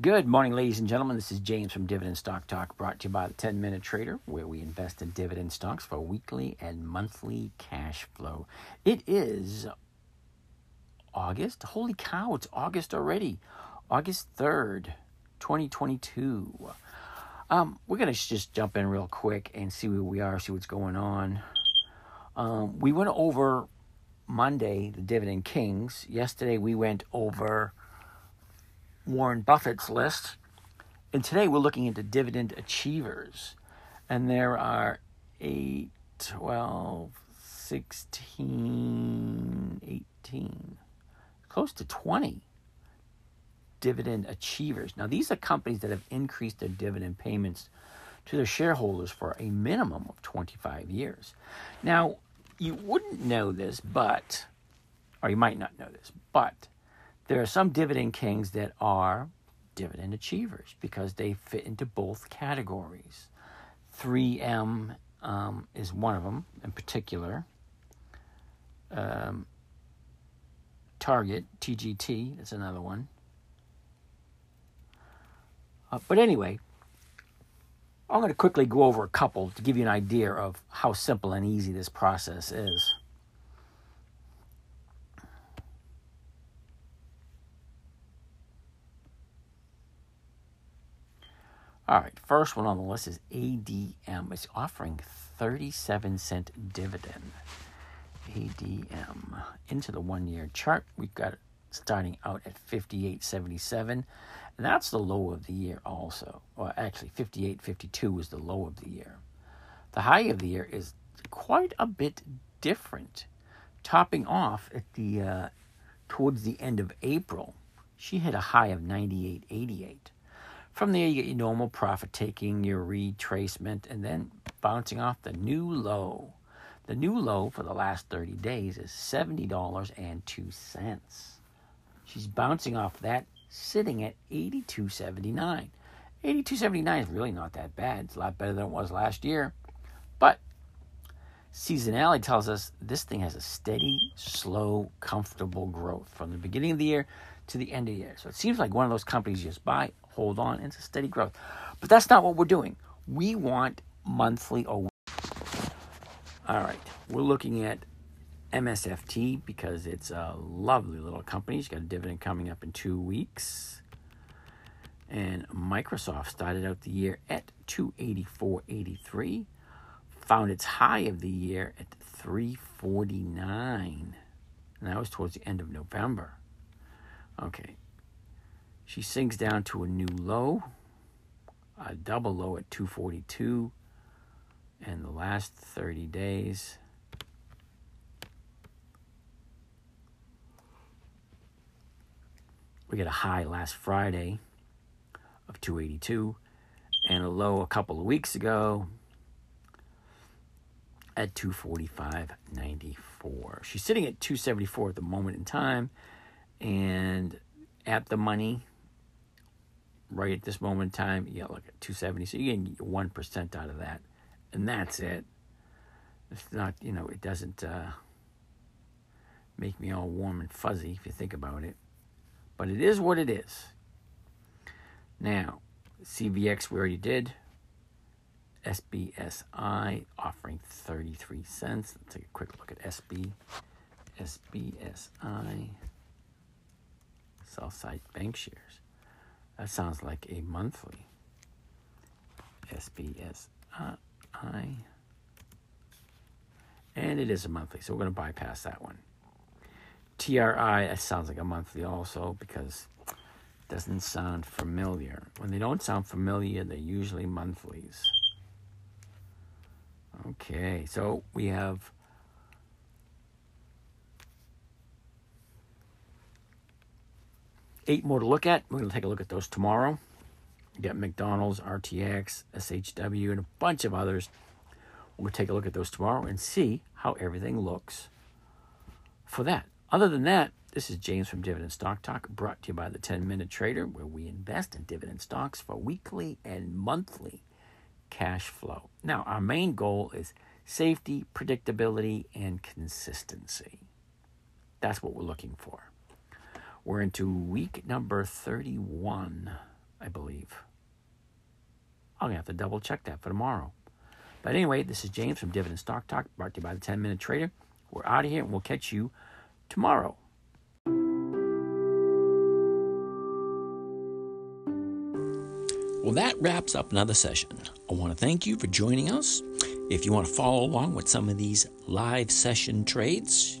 Good morning, ladies and gentlemen. This is James from Dividend Stock Talk, brought to you by the 10 Minute Trader, where we invest in dividend stocks for weekly and monthly cash flow. It is August. Holy cow, it's August already. August 3rd, 2022. Um, we're going to just jump in real quick and see where we are, see what's going on. Um, we went over Monday, the Dividend Kings. Yesterday, we went over Warren Buffett's list. And today we're looking into dividend achievers. And there are 8, 12, 16, 18, close to 20 dividend achievers. Now, these are companies that have increased their dividend payments to their shareholders for a minimum of 25 years. Now, you wouldn't know this, but, or you might not know this, but there are some dividend kings that are dividend achievers because they fit into both categories. 3M um, is one of them in particular. Um, Target, TGT, is another one. Uh, but anyway, I'm going to quickly go over a couple to give you an idea of how simple and easy this process is. All right, first one on the list is ADM. It's offering 37 cent dividend. ADM into the one year chart. We've got it starting out at 58.77, and that's the low of the year also. Well, actually, 58.52 is the low of the year. The high of the year is quite a bit different, topping off at the uh, towards the end of April. She hit a high of 98.88. From there, you get your normal profit taking, your retracement, and then bouncing off the new low. The new low for the last 30 days is $70.02. She's bouncing off that, sitting at 82.79. 82.79 is really not that bad. It's a lot better than it was last year. But seasonality tells us this thing has a steady, slow, comfortable growth from the beginning of the year to the end of the year. So it seems like one of those companies you just buy, hold on, it's a steady growth. But that's not what we're doing. We want monthly or all right, we're looking at MSFT because it's a lovely little company. It's got a dividend coming up in two weeks. And Microsoft started out the year at 284.83, found its high of the year at 349. And that was towards the end of November. Okay. She sinks down to a new low, a double low at 242. And the last 30 days, we get a high last Friday of 282 and a low a couple of weeks ago at 245.94. She's sitting at 274 at the moment in time and at the money right at this moment in time, you look at 270. So you get 1% out of that. And that's it. It's not, you know, it doesn't uh, make me all warm and fuzzy if you think about it. But it is what it is. Now, CVX we already did. SBSI offering 33 cents. Let's take a quick look at SB. SBSI. Southside Bancshares. That sounds like a monthly. SBSI. Uh, and it is a monthly, so we're going to bypass that one. TRI, that sounds like a monthly also because it doesn't sound familiar. When they don't sound familiar, they're usually monthlies. Okay, so we have eight more to look at. We're going to take a look at those tomorrow. We got McDonald's, RTX, SHW, and a bunch of others. We'll take a look at those tomorrow and see how everything looks for that. Other than that, this is James from Dividend Stock Talk, brought to you by the 10 Minute Trader, where we invest in dividend stocks for weekly and monthly cash flow. Now, our main goal is safety, predictability, and consistency. That's what we're looking for. We're into week number 31 I believe. I'm going to have to double check that for tomorrow. But anyway, this is James from Dividend Stock Talk, brought to you by the 10 Minute Trader. We're out of here and we'll catch you tomorrow. Well, that wraps up another session. I want to thank you for joining us. If you want to follow along with some of these live session trades,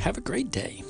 have a great day.